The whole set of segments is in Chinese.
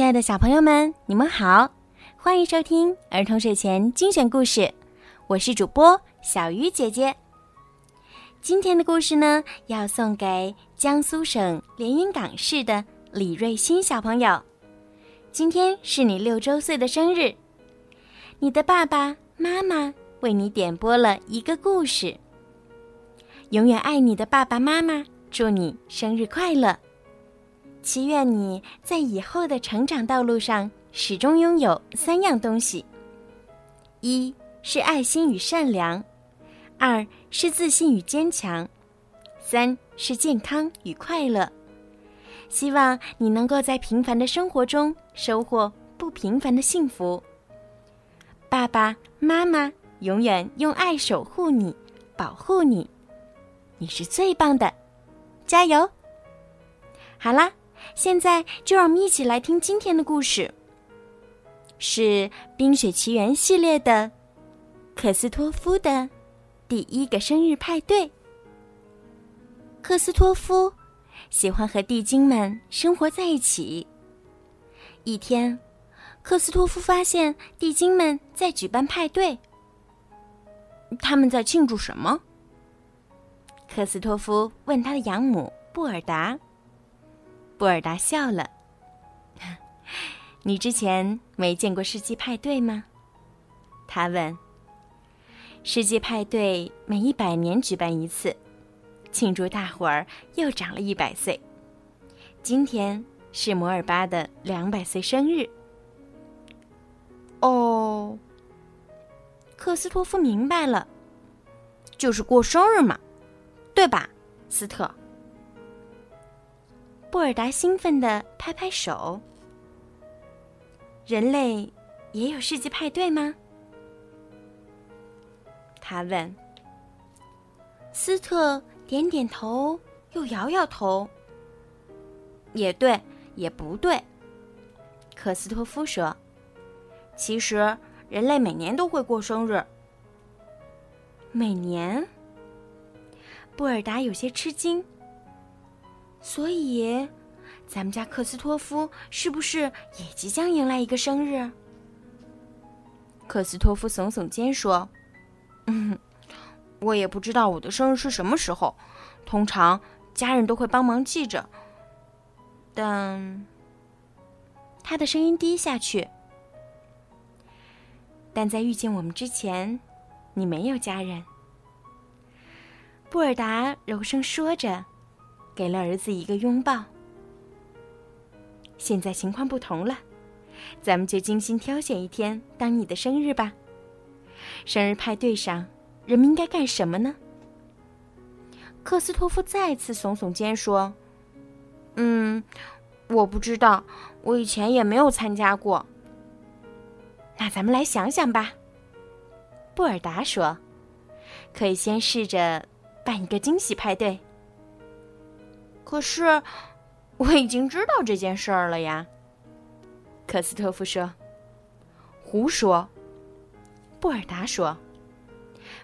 亲爱的小朋友们，你们好，欢迎收听儿童睡前精选故事，我是主播小鱼姐姐。今天的故事呢，要送给江苏省连云港市的李瑞欣小朋友。今天是你六周岁的生日，你的爸爸妈妈为你点播了一个故事。永远爱你的爸爸妈妈，祝你生日快乐！祈愿你在以后的成长道路上始终拥有三样东西：一是爱心与善良，二是自信与坚强，三是健康与快乐。希望你能够在平凡的生活中收获不平凡的幸福。爸爸妈妈永远用爱守护你，保护你。你是最棒的，加油！好啦，现在就让我们一起来听今天的故事。是《冰雪奇缘》系列的克斯托夫的第一个生日派对。克斯托夫喜欢和地精们生活在一起。一天，克斯托夫发现地精们在举办派对。他们在庆祝什么？克斯托夫问他的养母布尔达。布尔达笑了。你之前没见过世纪派对吗？他问。世纪派对每一百年举办一次，庆祝大伙儿又长了一百岁。今天是摩尔巴的两百岁生日。哦，克斯托夫明白了，就是过生日嘛。对吧，斯特？布尔达兴奋地拍拍手。人类也有世纪派对吗？他问。斯特点点头，又摇摇头。也对，也不对。克斯托夫说：“其实人类每年都会过生日。每年。”布尔达有些吃惊。所以，咱们家克斯托夫是不是也即将迎来一个生日？克斯托夫耸耸肩说：“嗯，我也不知道我的生日是什么时候，通常家人都会帮忙记着。但……”他的声音低下去。但在遇见我们之前，你没有家人。布尔达柔声说着，给了儿子一个拥抱。现在情况不同了，咱们就精心挑选一天当你的生日吧。生日派对上，人们应该干什么呢？克斯托夫再次耸耸肩说：“嗯，我不知道，我以前也没有参加过。那咱们来想想吧。”布尔达说：“可以先试着。”办一个惊喜派对。可是，我已经知道这件事儿了呀。克斯托夫说：“胡说。”布尔达说：“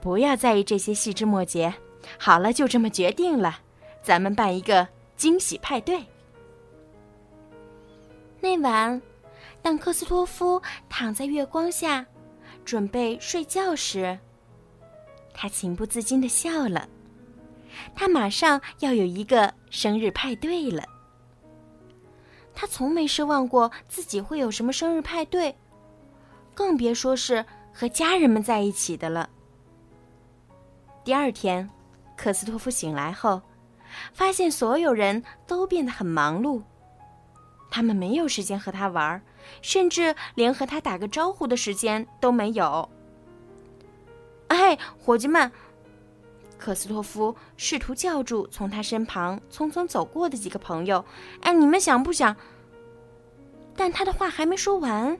不要在意这些细枝末节。好了，就这么决定了，咱们办一个惊喜派对。”那晚，当克斯托夫躺在月光下，准备睡觉时，他情不自禁的笑了。他马上要有一个生日派对了。他从没奢望过自己会有什么生日派对，更别说是和家人们在一起的了。第二天，克斯托夫醒来后，发现所有人都变得很忙碌，他们没有时间和他玩，甚至连和他打个招呼的时间都没有。哎，伙计们！克斯托夫试图叫住从他身旁匆匆走过的几个朋友：“哎，你们想不想？”但他的话还没说完，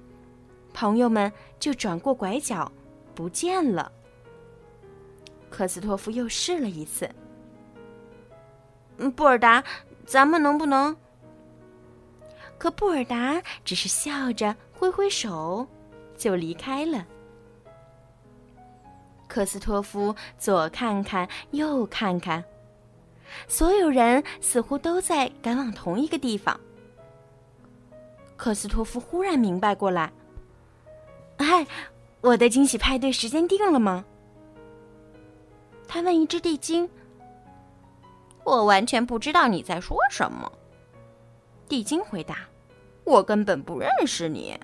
朋友们就转过拐角，不见了。克斯托夫又试了一次：“，布尔达，咱们能不能？”可布尔达只是笑着挥挥手，就离开了。克斯托夫左看看，右看看，所有人似乎都在赶往同一个地方。克斯托夫忽然明白过来：“嗨，我的惊喜派对时间定了吗？”他问一只地精：“我完全不知道你在说什么。”地精回答：“我根本不认识你。”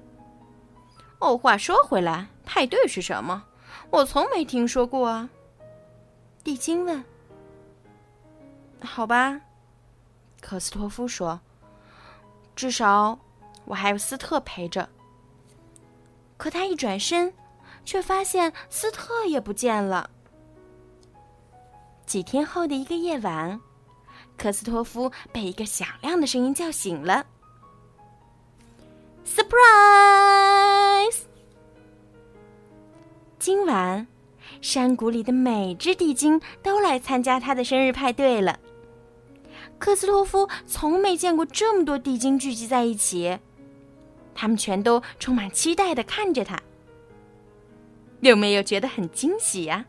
哦，话说回来，派对是什么？我从没听说过啊。地精问。好吧，克斯托夫说：“至少我还有斯特陪着。”可他一转身，却发现斯特也不见了。几天后的一个夜晚，克斯托夫被一个响亮的声音叫醒了。Surprise！今晚，山谷里的每只地精都来参加他的生日派对了。克斯托夫从没见过这么多地精聚集在一起，他们全都充满期待的看着他。有没有觉得很惊喜呀？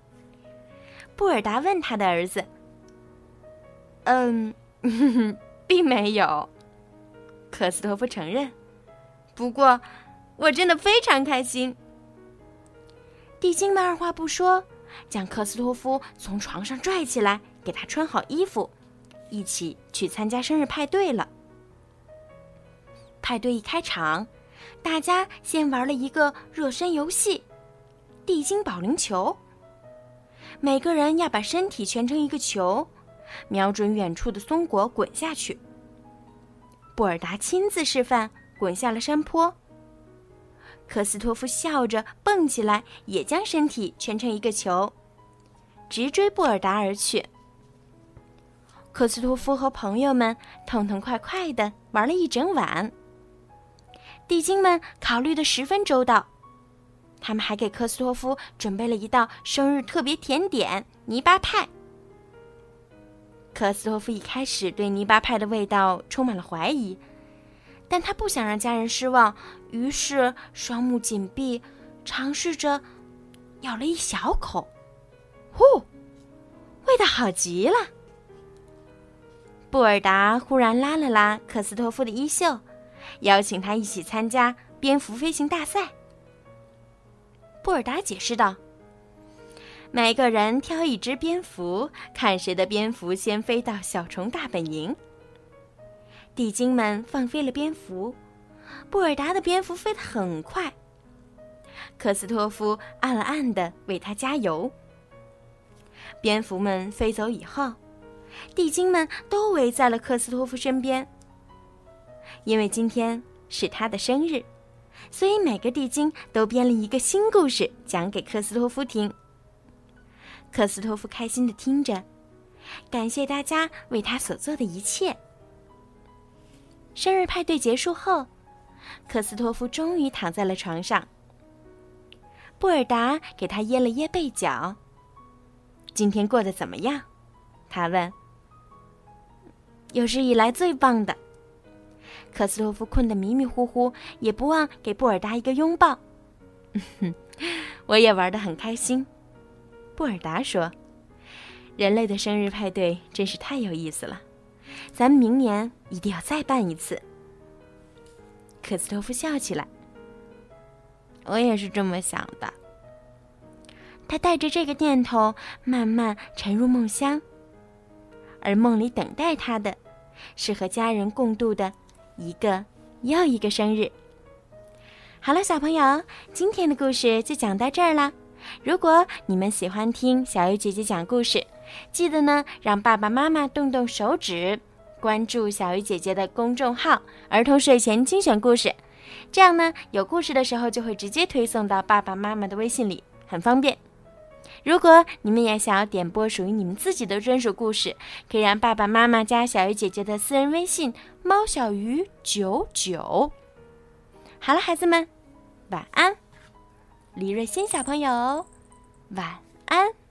布尔达问他的儿子。嗯，并没有。克斯托夫承认。不过，我真的非常开心。地精们二话不说，将克斯托夫从床上拽起来，给他穿好衣服，一起去参加生日派对了。派对一开场，大家先玩了一个热身游戏——地精保龄球。每个人要把身体蜷成一个球，瞄准远处的松果滚下去。布尔达亲自示范。滚下了山坡。科斯托夫笑着蹦起来，也将身体蜷成一个球，直追布尔达而去。科斯托夫和朋友们痛痛快快的玩了一整晚。地精们考虑的十分周到，他们还给科斯托夫准备了一道生日特别甜点——泥巴派。科斯托夫一开始对泥巴派的味道充满了怀疑。但他不想让家人失望，于是双目紧闭，尝试着咬了一小口。呼，味道好极了！布尔达忽然拉了拉克斯托夫的衣袖，邀请他一起参加蝙蝠飞行大赛。布尔达解释道：“每个人挑一只蝙蝠，看谁的蝙蝠先飞到小虫大本营。”地精们放飞了蝙蝠，布尔达的蝙蝠飞得很快。科斯托夫暗暗地为他加油。蝙蝠们飞走以后，地精们都围在了科斯托夫身边。因为今天是他的生日，所以每个地精都编了一个新故事讲给科斯托夫听。科斯托夫开心地听着，感谢大家为他所做的一切。生日派对结束后，克斯托夫终于躺在了床上。布尔达给他掖了掖被角。今天过得怎么样？他问。有史以来最棒的。克斯托夫困得迷迷糊糊，也不忘给布尔达一个拥抱。我也玩得很开心。布尔达说：“人类的生日派对真是太有意思了。”咱们明年一定要再办一次。克斯托夫笑起来。我也是这么想的。他带着这个念头慢慢沉入梦乡，而梦里等待他的，是和家人共度的一个又一个生日。好了，小朋友，今天的故事就讲到这儿了。如果你们喜欢听小鱼姐姐讲故事，记得呢，让爸爸妈妈动动手指，关注小鱼姐姐的公众号“儿童睡前精选故事”，这样呢，有故事的时候就会直接推送到爸爸妈妈的微信里，很方便。如果你们也想要点播属于你们自己的专属故事，可以让爸爸妈妈加小鱼姐姐的私人微信“猫小鱼九九”。好了，孩子们，晚安。李瑞欣小朋友，晚安。